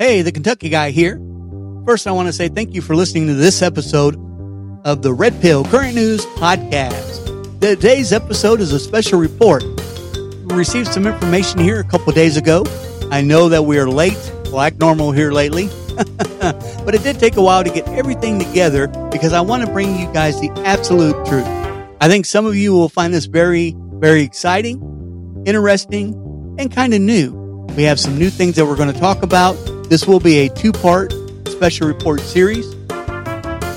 Hey, the Kentucky guy here. First, I want to say thank you for listening to this episode of the Red Pill Current News Podcast. Today's episode is a special report. We received some information here a couple days ago. I know that we are late, like normal here lately, but it did take a while to get everything together because I want to bring you guys the absolute truth. I think some of you will find this very, very exciting, interesting, and kind of new. We have some new things that we're going to talk about. This will be a two part special report series.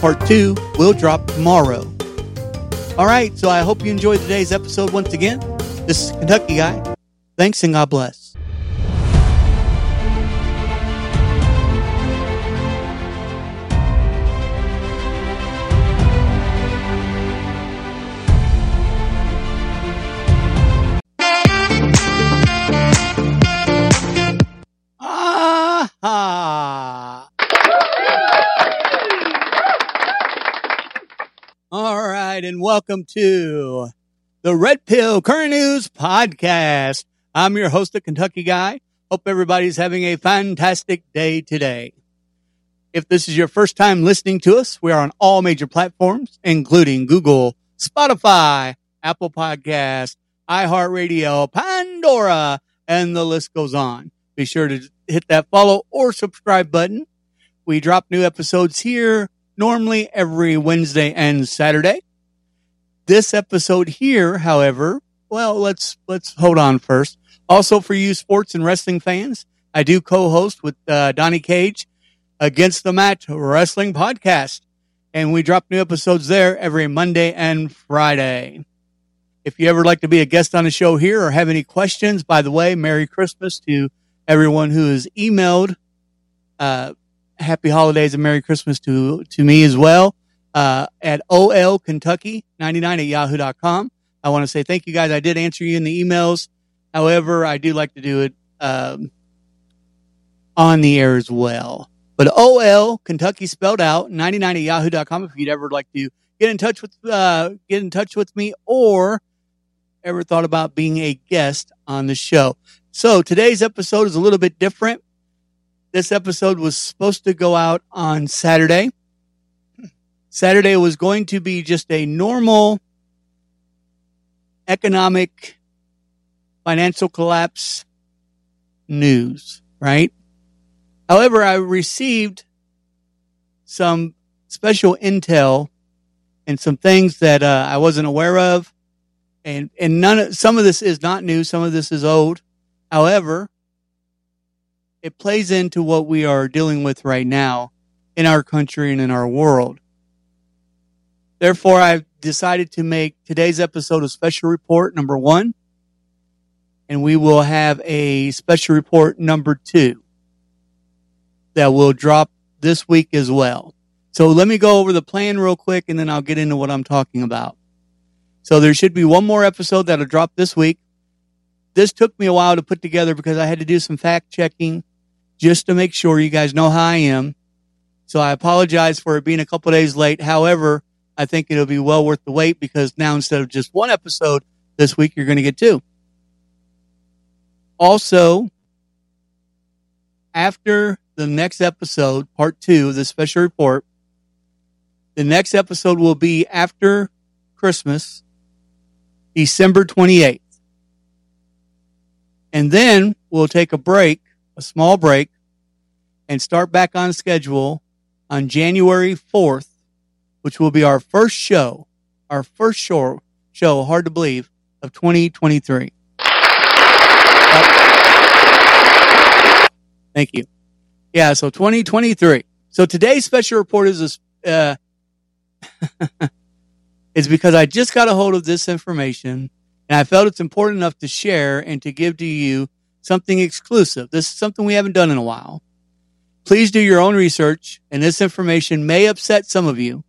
Part two will drop tomorrow. All right, so I hope you enjoyed today's episode once again. This is Kentucky Guy. Thanks and God bless. All right, and welcome to the Red Pill Current News Podcast. I'm your host, the Kentucky Guy. Hope everybody's having a fantastic day today. If this is your first time listening to us, we are on all major platforms, including Google, Spotify, Apple Podcast, iHeartRadio, Pandora, and the list goes on. Be sure to hit that follow or subscribe button. We drop new episodes here normally every Wednesday and Saturday. This episode here, however, well, let's, let's hold on first. Also for you sports and wrestling fans, I do co-host with uh, Donnie Cage against the mat wrestling podcast. And we drop new episodes there every Monday and Friday. If you ever like to be a guest on the show here or have any questions, by the way, Merry Christmas to everyone who has emailed. Uh, happy holidays and Merry Christmas to, to me as well. Uh, at OL Kentucky 99 at yahoo.com. I want to say thank you guys. I did answer you in the emails. However, I do like to do it, um, on the air as well. But OL Kentucky spelled out 99 at yahoo.com if you'd ever like to get in touch with, uh, get in touch with me or ever thought about being a guest on the show. So today's episode is a little bit different. This episode was supposed to go out on Saturday. Saturday was going to be just a normal economic financial collapse news, right? However, I received some special intel and some things that uh, I wasn't aware of, and and none of some of this is not new. Some of this is old. However, it plays into what we are dealing with right now in our country and in our world. Therefore, I've decided to make today's episode a special report number one, and we will have a special report number two that will drop this week as well. So let me go over the plan real quick and then I'll get into what I'm talking about. So there should be one more episode that'll drop this week this took me a while to put together because I had to do some fact checking just to make sure you guys know how I am. So I apologize for it being a couple days late. However, I think it'll be well worth the wait because now instead of just one episode this week, you're going to get two. Also, after the next episode, part two of the special report, the next episode will be after Christmas, December 28th. And then we'll take a break, a small break, and start back on schedule on January 4th, which will be our first show, our first show, show, hard to believe, of 2023. Thank you. Yeah, so 2023. So today's special report is, uh, is because I just got a hold of this information and I felt it's important enough to share and to give to you something exclusive. This is something we haven't done in a while. Please do your own research, and this information may upset some of you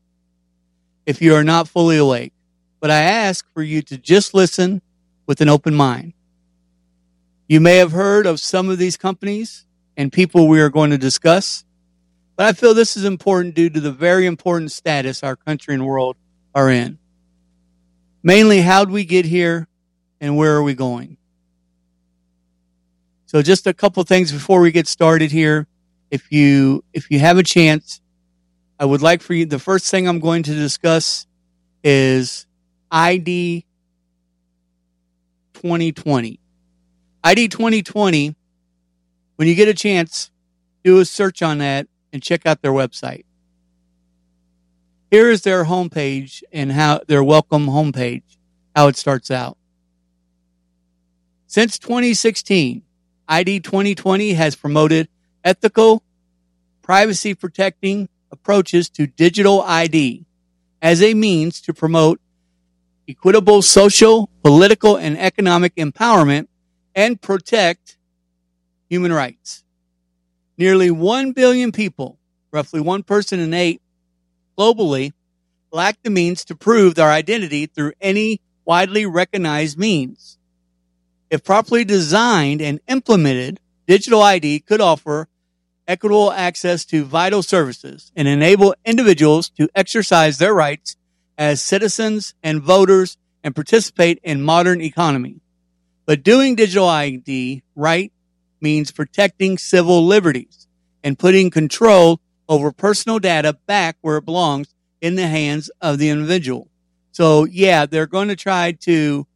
if you are not fully awake. But I ask for you to just listen with an open mind. You may have heard of some of these companies and people we are going to discuss, but I feel this is important due to the very important status our country and world are in. Mainly, how did we get here and where are we going? So just a couple things before we get started here. if you if you have a chance, I would like for you. The first thing I'm going to discuss is ID 2020. ID 2020. When you get a chance, do a search on that and check out their website. Here is their homepage and how their welcome homepage, how it starts out. Since 2016, ID 2020 has promoted ethical, privacy protecting approaches to digital ID as a means to promote equitable social, political, and economic empowerment and protect human rights. Nearly 1 billion people, roughly one person in eight globally, lack the means to prove their identity through any widely recognized means. If properly designed and implemented, digital ID could offer equitable access to vital services and enable individuals to exercise their rights as citizens and voters and participate in modern economy. But doing digital ID right means protecting civil liberties and putting control over personal data back where it belongs in the hands of the individual. So yeah, they're going to try to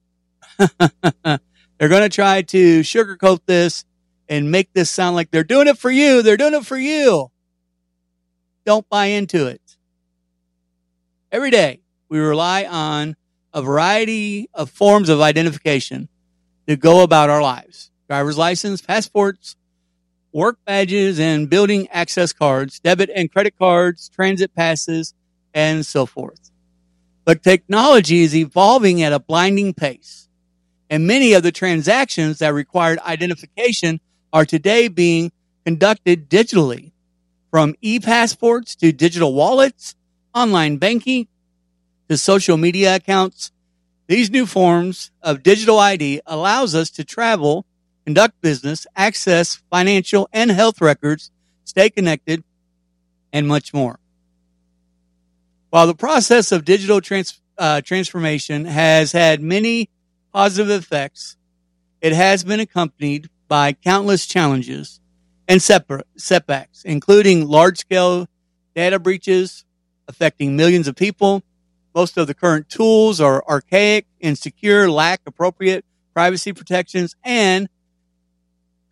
They're going to try to sugarcoat this and make this sound like they're doing it for you. They're doing it for you. Don't buy into it. Every day, we rely on a variety of forms of identification to go about our lives driver's license, passports, work badges, and building access cards, debit and credit cards, transit passes, and so forth. But technology is evolving at a blinding pace and many of the transactions that required identification are today being conducted digitally from e-passports to digital wallets, online banking to social media accounts. These new forms of digital ID allows us to travel, conduct business, access financial and health records, stay connected, and much more. While the process of digital trans, uh, transformation has had many positive effects, it has been accompanied by countless challenges and setbacks, including large scale data breaches affecting millions of people. Most of the current tools are archaic, insecure, lack appropriate privacy protections, and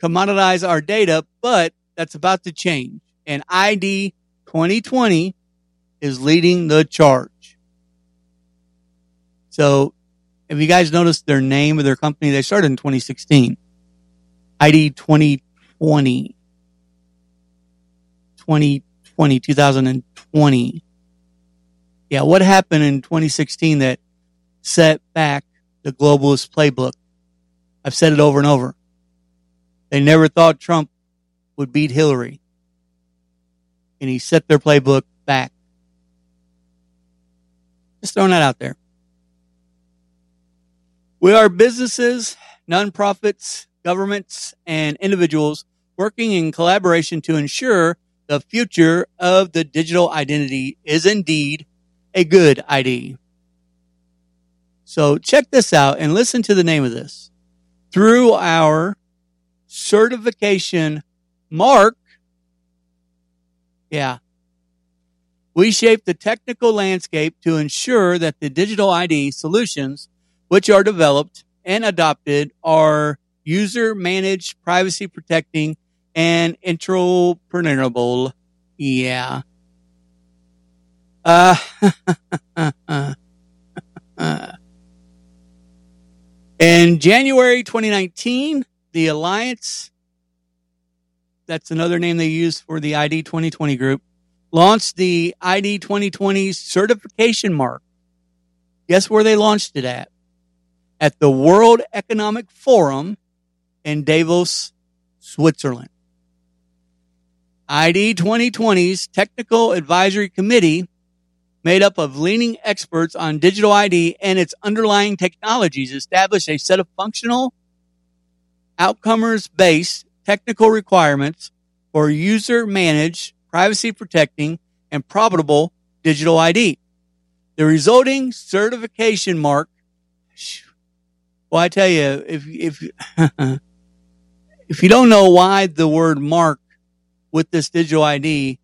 commoditize our data, but that's about to change. And ID 2020 is leading the charge. So have you guys noticed their name of their company? They started in 2016. ID 2020. 2020, 2020. Yeah, what happened in 2016 that set back the globalist playbook? I've said it over and over. They never thought Trump would beat Hillary. And he set their playbook back. Just throwing that out there. We are businesses, nonprofits, governments, and individuals working in collaboration to ensure the future of the digital identity is indeed a good ID. So check this out and listen to the name of this. Through our certification mark, yeah, we shape the technical landscape to ensure that the digital ID solutions which are developed and adopted are user managed, privacy protecting, and interoperable. Yeah. Uh, in January 2019, the Alliance, that's another name they use for the ID 2020 group, launched the ID 2020 certification mark. Guess where they launched it at? At the World Economic Forum in Davos, Switzerland. ID 2020's Technical Advisory Committee, made up of leading experts on digital ID and its underlying technologies, established a set of functional, outcomers based technical requirements for user managed, privacy protecting, and profitable digital ID. The resulting certification mark well, I tell you, if if if you don't know why the word mark with this digital ID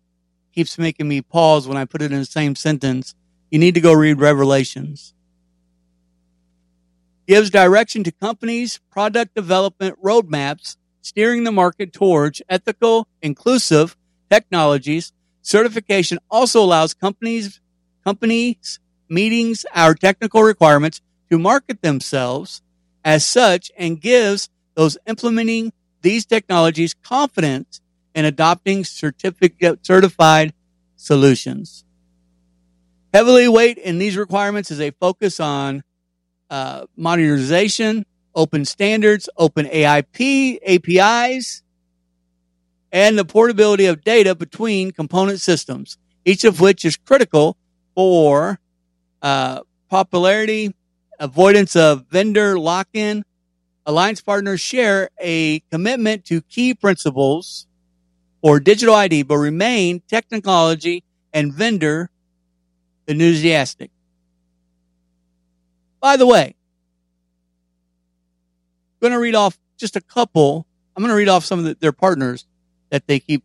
keeps making me pause when I put it in the same sentence. You need to go read Revelations. Gives direction to companies, product development roadmaps, steering the market towards ethical, inclusive technologies. Certification also allows companies, companies meetings our technical requirements to market themselves as such and gives those implementing these technologies confidence in adopting certificate certified solutions. Heavily weight in these requirements is a focus on uh, modernization, open standards, open AIP, APIs, and the portability of data between component systems, each of which is critical for uh, popularity, avoidance of vendor lock-in. Alliance partners share a commitment to key principles or digital ID, but remain technology and vendor enthusiastic. By the way, I'm going to read off just a couple. I'm going to read off some of the, their partners that they keep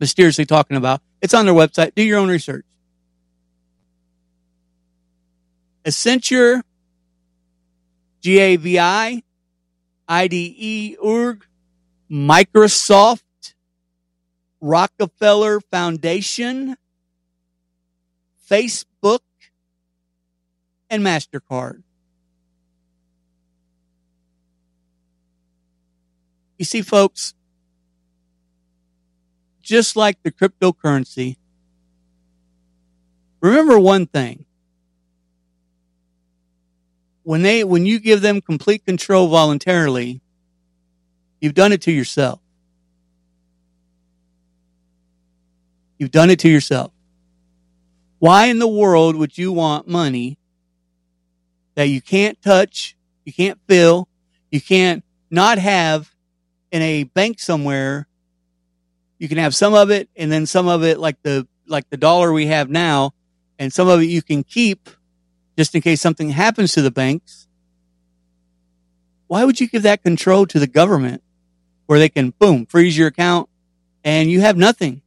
mysteriously talking about. It's on their website. Do your own research. Accenture, GAVI, IDE org, Microsoft, Rockefeller Foundation, Facebook, and MasterCard. You see, folks, just like the cryptocurrency, remember one thing. When they, when you give them complete control voluntarily, you've done it to yourself. You've done it to yourself. Why in the world would you want money that you can't touch, you can't feel, you can't not have in a bank somewhere? You can have some of it and then some of it like the like the dollar we have now and some of it you can keep just in case something happens to the banks. Why would you give that control to the government where they can boom freeze your account and you have nothing?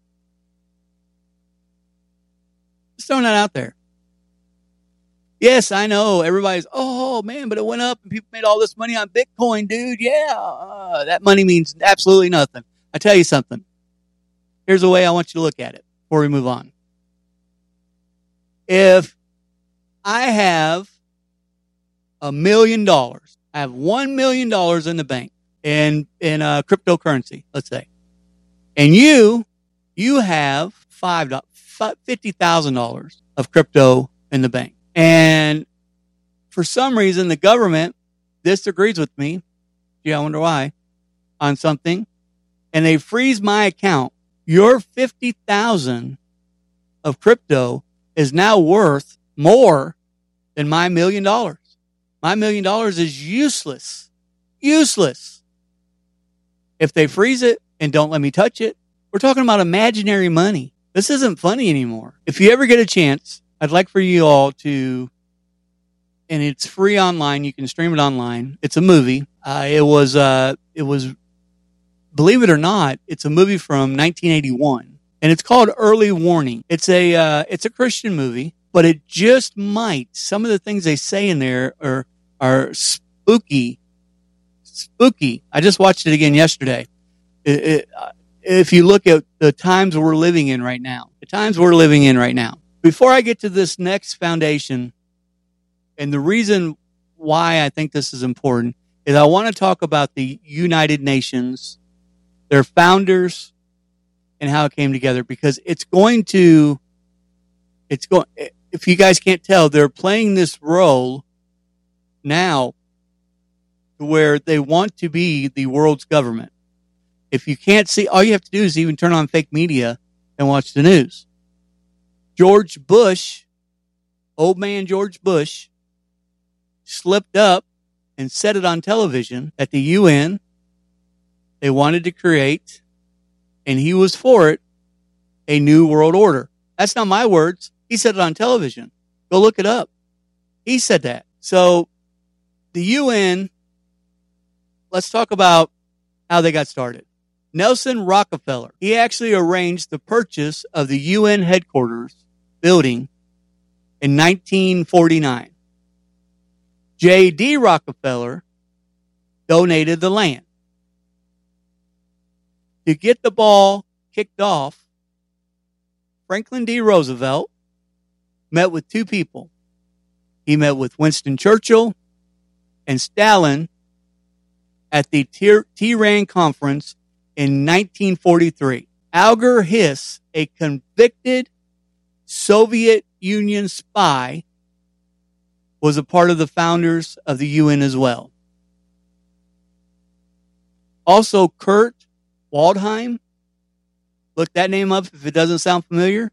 Just throwing that out there. Yes, I know everybody's, oh man, but it went up and people made all this money on Bitcoin, dude. Yeah, uh, that money means absolutely nothing. I tell you something. Here's the way I want you to look at it before we move on. If I have a million dollars, I have one million dollars in the bank in in uh, cryptocurrency, let's say, and you you have five $50,000 of crypto in the bank. And for some reason, the government disagrees with me. Yeah, I wonder why on something. And they freeze my account. Your 50,000 of crypto is now worth more than my million dollars. My million dollars is useless. Useless. If they freeze it and don't let me touch it, we're talking about imaginary money. This isn't funny anymore. If you ever get a chance, I'd like for you all to, and it's free online. You can stream it online. It's a movie. Uh, it was, uh, it was, believe it or not, it's a movie from 1981 and it's called Early Warning. It's a, uh, it's a Christian movie, but it just might, some of the things they say in there are, are spooky, spooky. I just watched it again yesterday. It, it, if you look at the times we're living in right now, the times we're living in right now. Before I get to this next foundation, and the reason why I think this is important is I want to talk about the United Nations, their founders, and how it came together because it's going to, it's going, if you guys can't tell, they're playing this role now to where they want to be the world's government. If you can't see, all you have to do is even turn on fake media and watch the news. George Bush, old man George Bush, slipped up and said it on television at the UN. They wanted to create, and he was for it, a new world order. That's not my words. He said it on television. Go look it up. He said that. So the UN, let's talk about how they got started. Nelson Rockefeller. He actually arranged the purchase of the UN headquarters building in 1949. J.D. Rockefeller donated the land. To get the ball kicked off, Franklin D. Roosevelt met with two people. He met with Winston Churchill and Stalin at the Tehran Conference in 1943. Alger Hiss, a convicted Soviet Union spy, was a part of the founders of the UN as well. Also, Kurt Waldheim. Look that name up if it doesn't sound familiar.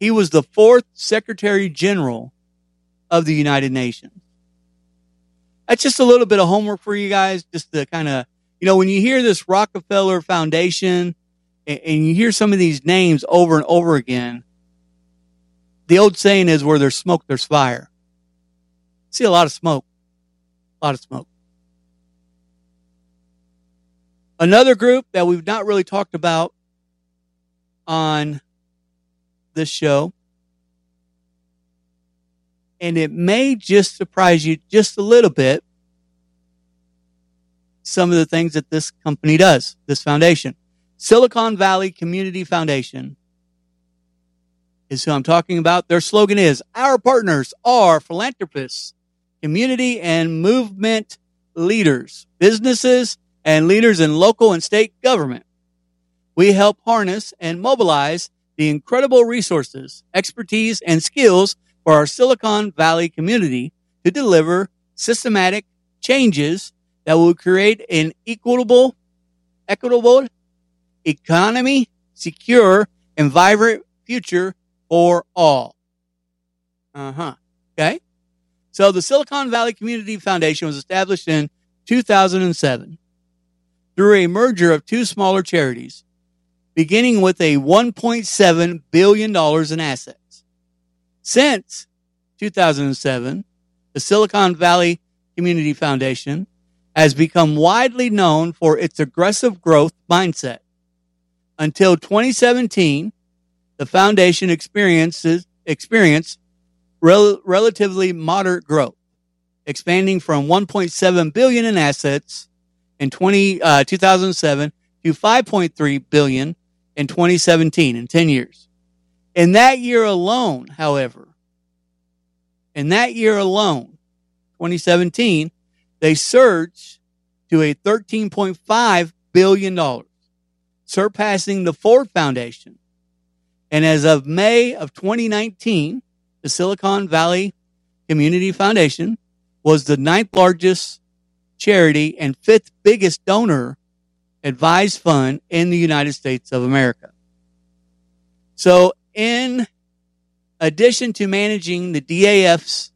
He was the fourth Secretary General of the United Nations. That's just a little bit of homework for you guys, just to kind of, you know, when you hear this Rockefeller Foundation and, and you hear some of these names over and over again, the old saying is where there's smoke, there's fire. See a lot of smoke. A lot of smoke. Another group that we've not really talked about on this show, and it may just surprise you just a little bit, some of the things that this company does, this foundation. Silicon Valley Community Foundation is who I'm talking about. Their slogan is Our partners are philanthropists, community and movement leaders, businesses, and leaders in local and state government. We help harness and mobilize the incredible resources, expertise, and skills for our Silicon Valley community to deliver systematic changes that will create an equitable, equitable economy, secure, and vibrant future for all. Uh huh. Okay. So the Silicon Valley Community Foundation was established in 2007 through a merger of two smaller charities, beginning with a $1.7 billion in assets. Since 2007, the Silicon Valley Community Foundation has become widely known for its aggressive growth mindset. Until 2017, the foundation experiences, experienced rel- relatively moderate growth, expanding from 1.7 billion in assets in 20, uh, 2007 to 5.3 billion in 2017 in 10 years. In that year alone, however, in that year alone, 2017, they surged to a $13.5 billion, surpassing the Ford Foundation. And as of May of 2019, the Silicon Valley Community Foundation was the ninth largest charity and fifth biggest donor advised fund in the United States of America. So, in addition to managing the DAFs,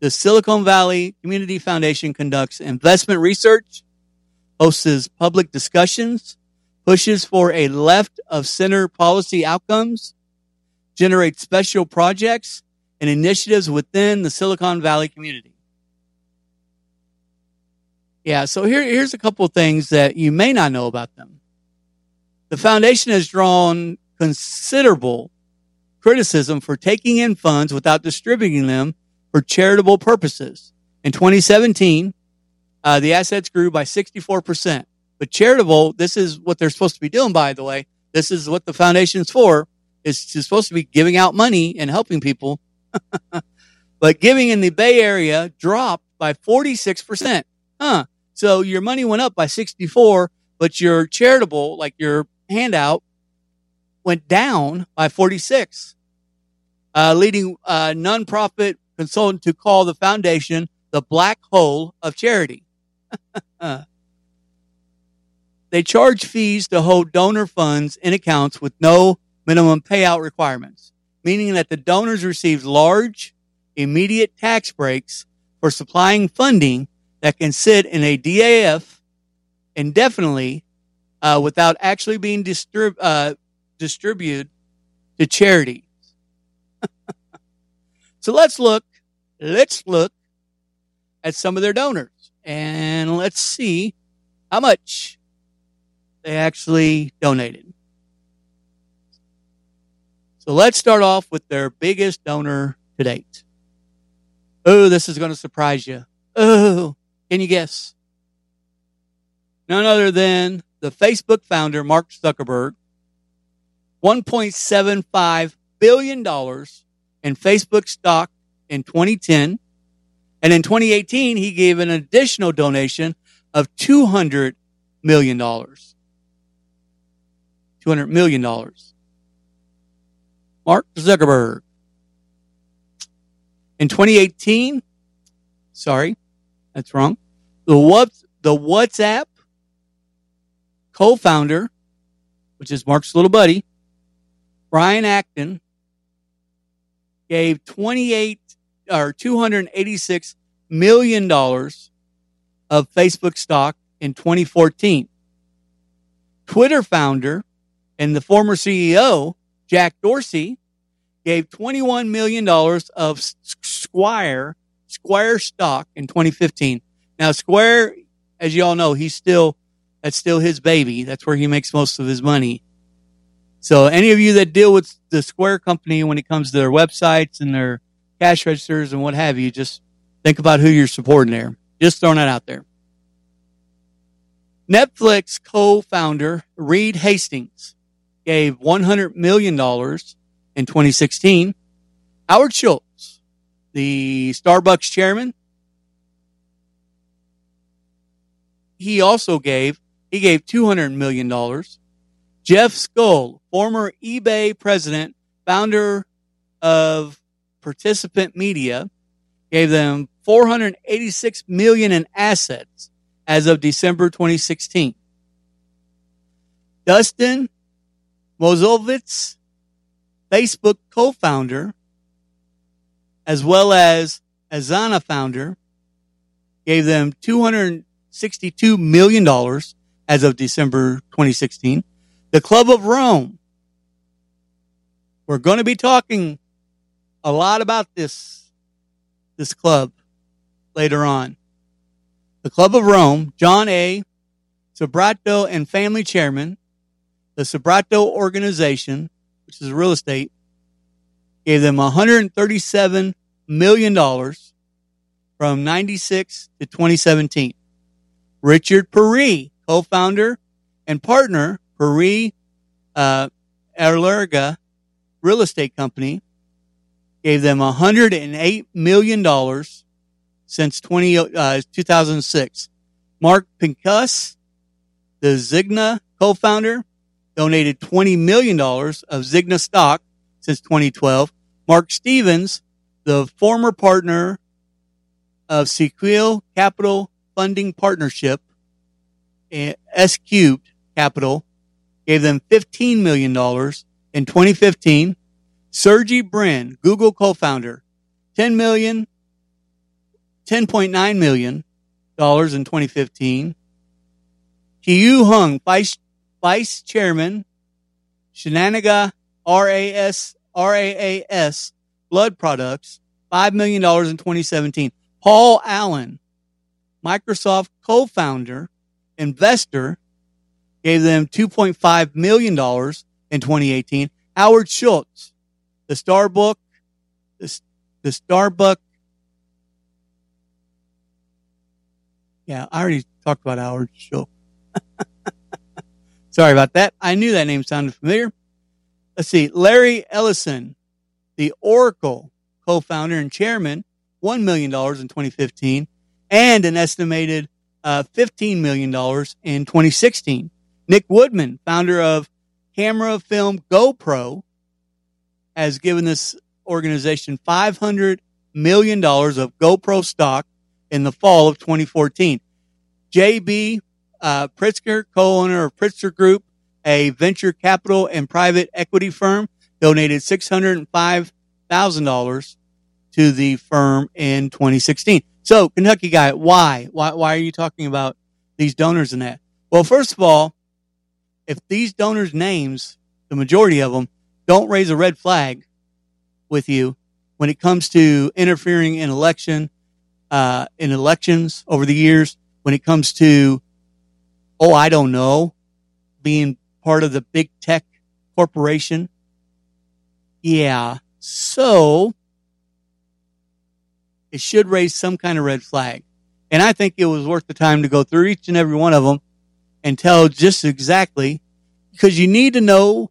the Silicon Valley Community Foundation conducts investment research, hosts public discussions, pushes for a left of center policy outcomes, generates special projects and initiatives within the Silicon Valley community. Yeah, so here, here's a couple of things that you may not know about them. The foundation has drawn considerable criticism for taking in funds without distributing them for charitable purposes. In 2017, uh, the assets grew by 64%. But charitable, this is what they're supposed to be doing, by the way. This is what the foundation's for. It's supposed to be giving out money and helping people. but giving in the Bay Area dropped by 46%. Huh. So your money went up by 64, but your charitable, like your handout, went down by 46, uh, leading a uh, nonprofit consultant to call the foundation the black hole of charity. they charge fees to hold donor funds in accounts with no minimum payout requirements, meaning that the donors receive large, immediate tax breaks for supplying funding that can sit in a DAF indefinitely uh, without actually being distrib- uh, distributed to charities. so let's look, let's look at some of their donors and let's see how much they actually donated. So let's start off with their biggest donor to date. Oh, this is going to surprise you. Oh, can you guess? None other than the Facebook founder, Mark Zuckerberg, $1.75 billion in Facebook stock in 2010. And in 2018, he gave an additional donation of $200 million. $200 million. Mark Zuckerberg. In 2018, sorry, that's wrong. The what the WhatsApp co-founder, which is Mark's little buddy, Brian Acton, gave 28 or 286 million dollars of Facebook stock in 2014. Twitter founder and the former CEO, Jack Dorsey, gave $21 million of Square, Square stock in 2015. Now, Square, as you all know, he's still, that's still his baby. That's where he makes most of his money. So any of you that deal with the Square company when it comes to their websites and their cash registers and what have you, just think about who you're supporting there. Just throwing that out there. Netflix co-founder Reed Hastings gave $100 million in 2016. Howard Schultz, the Starbucks chairman, he also gave, he gave $200 million. Jeff Skoll, former eBay president, founder of Participant Media, gave them 486 million in assets as of December 2016. Dustin Moskovitz, Facebook co-founder, as well as Asana founder, gave them $262 million as of December 2016. The Club of Rome. We're going to be talking a lot about this, this club later on. The Club of Rome, John A. Sobrato and family chairman, the Sobrato organization, which is real estate, gave them $137 million from 96 to 2017. Richard Peery, co-founder and partner, Peery uh, Arrillaga Real Estate Company, gave them $108 million since 20, uh, 2006. Mark Pincus, the Zynga co-founder, donated $20 million of Zynga stock since 2012. Mark Stevens, the former partner of Sequoia Capital Funding Partnership, eh, S Cubed Capital, gave them $15 million in 2015. Sergey Brin, Google co-founder, 10 million, 10.9 million dollars in 2015. Kieu Hoang, vice vice chairman, Shenaniga RAS, RAAS blood products, $5 million in 2017. Paul Allen, Microsoft co-founder, investor, gave them $2.5 million in 2018. Howard Schultz, the Starbucks, the, the Starbuck. Yeah, I already talked about Howard Schultz. Sorry about that. I knew that name sounded familiar. Let's see. Larry Ellison, the Oracle co-founder and chairman, $1 million in 2015 and an estimated uh, $15 million in 2016. Nick Woodman, founder of Camera Film GoPro, has given this organization $500 million of GoPro stock in the fall of 2014. JB uh, Pritzker, co-owner of Pritzker Group, a venture capital and private equity firm, donated $605,000 to the firm in 2016. So, Kentucky guy, why? Why, why are you talking about these donors and that? Well, first of all, if these donors' names, the majority of them, don't raise a red flag with you when it comes to interfering in election, uh, in elections over the years, when it comes to oh, I don't know, being part of the big tech corporation. Yeah. So it should raise some kind of red flag. And I think it was worth the time to go through each and every one of them and tell just exactly because you need to know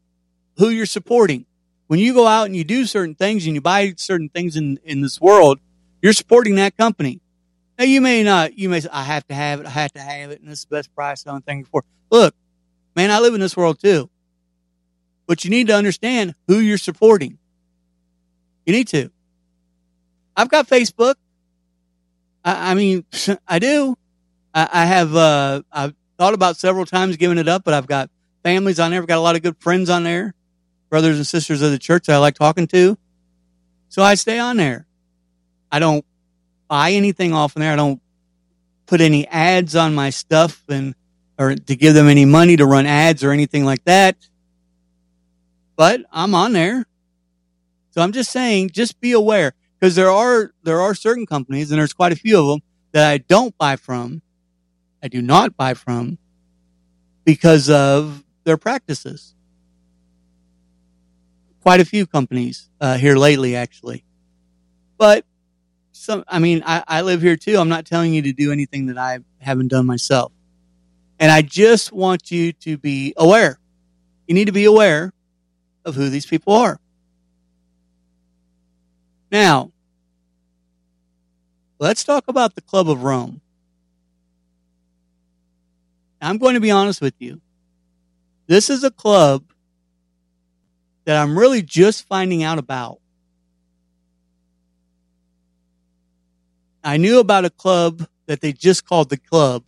who you're supporting. When you go out and you do certain things and you buy certain things in, in this world, you're supporting that company. Now you may not, you may say, I have to have it, I have to have it, and this is the best price on thing for. Look, man, I live in this world too. But you need to understand who you're supporting. You need to. I've got Facebook. I, I mean, I do. I, I have, uh, I've thought about several times giving it up, but I've got families on there. I've got a lot of good friends on there, brothers and sisters of the church that I like talking to. So I stay on there. I don't buy anything off in there. I don't put any ads on my stuff and or to give them any money to run ads or anything like that. But I'm on there. So I'm just saying, just be aware because there are, there are certain companies and there's quite a few of them that I don't buy from. I do not buy from because of their practices. Quite a few companies uh, here lately, actually. But some, I mean, I, I live here too. I'm not telling you to do anything that I haven't done myself. And I just want you to be aware. You need to be aware of who these people are. Now, let's talk about the Club of Rome. I'm going to be honest with you. This is a club that I'm really just finding out about. I knew about a club that they just called the club,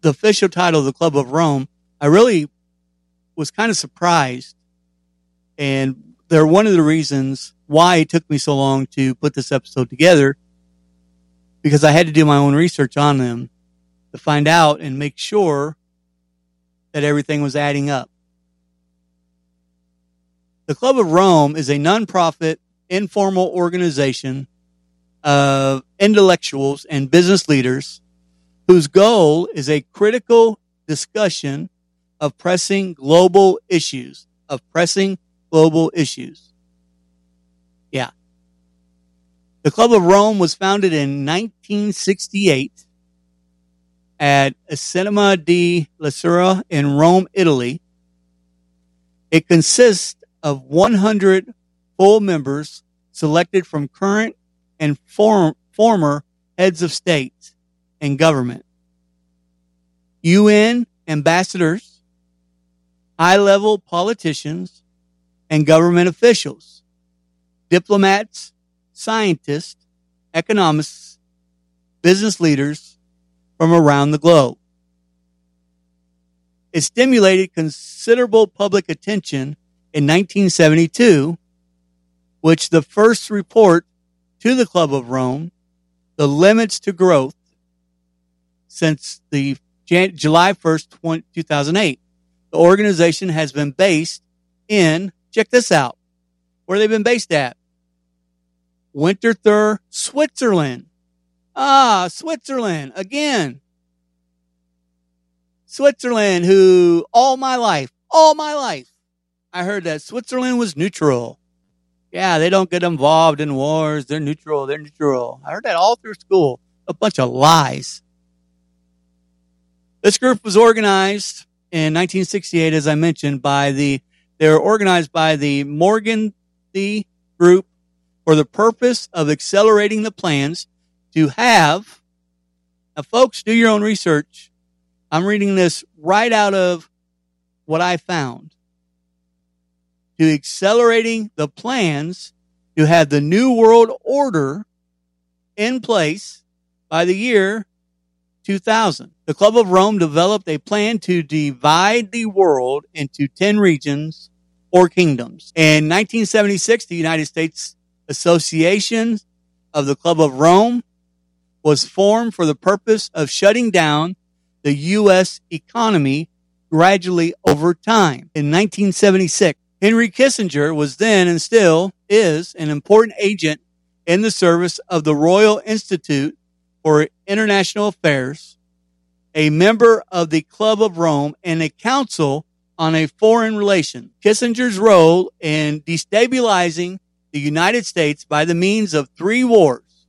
the official title of the Club of Rome, I really was kind of surprised. And they're one of the reasons why it took me so long to put this episode together because I had to do my own research on them to find out and make sure that everything was adding up. The Club of Rome is a nonprofit, informal organization of intellectuals and business leaders whose goal is a critical discussion of pressing global issues, of pressing global issues. Yeah. The Club of Rome was founded in 1968 at Cinema di Lasura in Rome, Italy. It consists of 100 full members selected from current and form, former heads of state and government, UN ambassadors, high level politicians, and government officials, diplomats, scientists, economists, business leaders from around the globe. It stimulated considerable public attention in 1972, which the first report to the Club of Rome the limits to growth since the Jan- July 1st, 20, 2008. The organization has been based in, check this out, where they've been based at. Winterthur, Switzerland. Ah, Switzerland again. Switzerland, who all my life, all my life, I heard that Switzerland was neutral. Yeah, they don't get involved in wars. They're neutral. They're neutral. I heard that all through school. A bunch of lies. This group was organized in 1968, as I mentioned, by the, they were organized by the Morgan the Group for the purpose of accelerating the plans to have, now folks, do your own research. I'm reading this right out of what I found to accelerating the plans to have the New World Order in place by the year 2000. The Club of Rome developed a plan to divide the world into 10 regions or kingdoms. In 1976, the United States Association of the Club of Rome was formed for the purpose of shutting down the U.S. economy gradually over time. In 1976, Henry Kissinger was then and still is an important agent in the service of the Royal Institute for International Affairs, a member of the Club of Rome and a council on a foreign relation. Kissinger's role in destabilizing the United States by the means of three wars,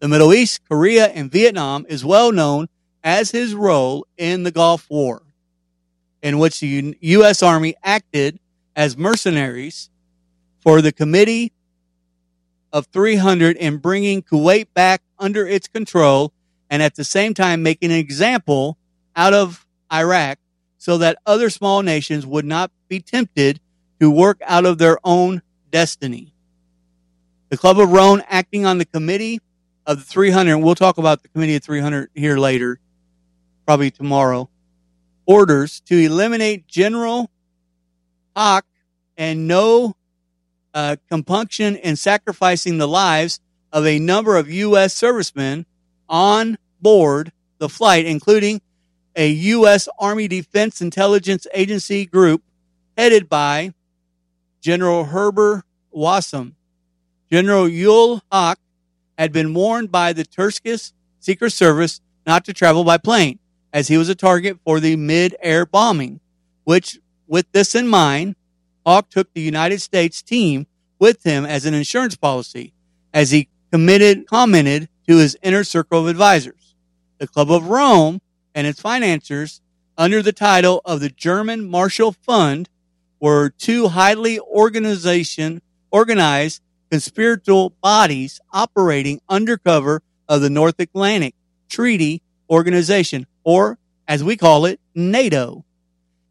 the Middle East, Korea, and Vietnam, is well known as his role in the Gulf War, in which the U.S. Army acted as mercenaries for the Committee of 300 in bringing Kuwait back under its control and at the same time making an example out of Iraq so that other small nations would not be tempted to work out of their own destiny. The Club of Rome acting on the committee of the 300, and we'll talk about the committee of 300 here later, probably tomorrow, orders to eliminate General Haq and no uh, compunction in sacrificing the lives of a number of U.S. servicemen on board the flight, including a U.S. Army Defense Intelligence Agency group headed by General Herbert Wassom. General Ul Haq had been warned by the Turkish Secret Service not to travel by plane, as he was a target for the mid-air bombing, which, with this in mind, Haq took the United States team with him as an insurance policy as he committed, commented to his inner circle of advisors. The Club of Rome and its financiers under the title of the German Marshall Fund were two highly organization, organized conspiratorial bodies operating undercover of the North Atlantic Treaty Organization, or as we call it, NATO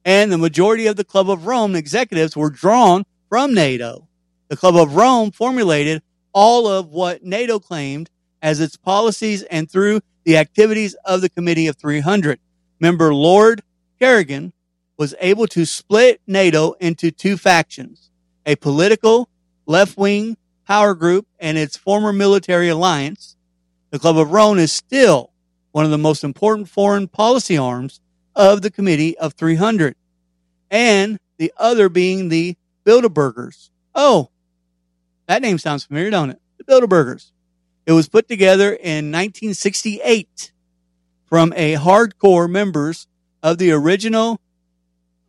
and the majority of the Club of Rome executives were drawn from NATO. The Club of Rome formulated all of what NATO claimed as its policies and through the activities of the Committee of 300. Member Lord Carrington was able to split NATO into two factions, a political left-wing power group and its former military alliance. The Club of Rome is still one of the most important foreign policy arms of the Committee of 300, and the other being the Bilderbergers. Oh, that name sounds familiar, don't it? The Bilderbergers. It was put together in 1968 from a hardcore members of the original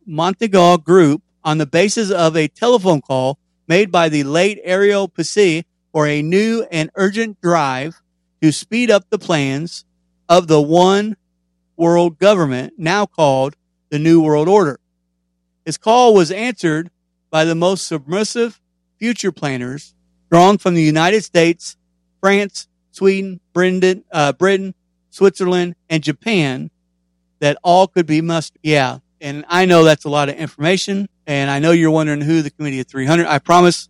Morgenthau group on the basis of a telephone call made by the late Aurelio Peccei for a new and urgent drive to speed up the plans of the one world government, now called the New World Order. His call was answered by the most submissive future planners drawn from the United States, France, Sweden, Britain, uh, Britain, Switzerland, and Japan that all could be mustered. Yeah. And I know that's a lot of information. And I know you're wondering who the committee of 300. I promise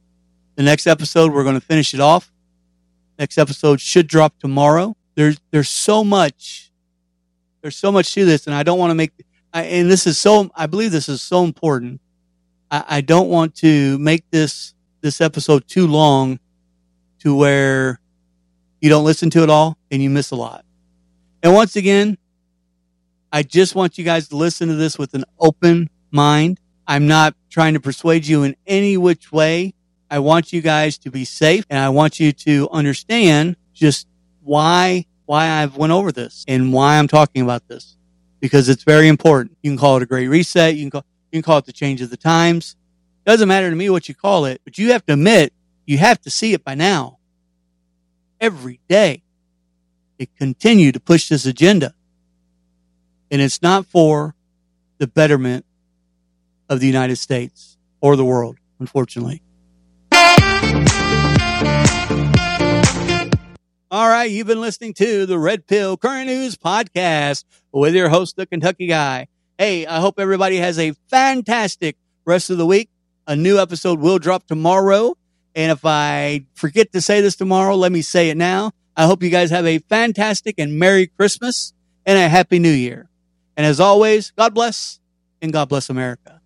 the next episode, we're going to finish it off. Next episode should drop tomorrow. There's, there's so much, there's so much to this. And I don't want to make, I, and this is so, I believe this is so important. I, I don't want to make this, this episode too long to where you don't listen to it all and you miss a lot. And once again, I just want you guys to listen to this with an open mind. I'm not trying to persuade you in any which way. I want you guys to be safe and I want you to understand just why, why I've went over this and why I'm talking about this because it's very important. You can call it a great reset. You can call, you can call it the change of the times. Doesn't matter to me what you call it, but you have to admit you have to see it by now. Every day, it continue to push this agenda, and it's not for the betterment of the United States or the world, unfortunately. All right, you've been listening to the Red Pill Current News Podcast with your host, the Kentucky Guy. Hey, I hope everybody has a fantastic rest of the week. A new episode will drop tomorrow. And if I forget to say this tomorrow, let me say it now. I hope you guys have a fantastic and Merry Christmas and a Happy New Year. And as always, God bless and God bless America.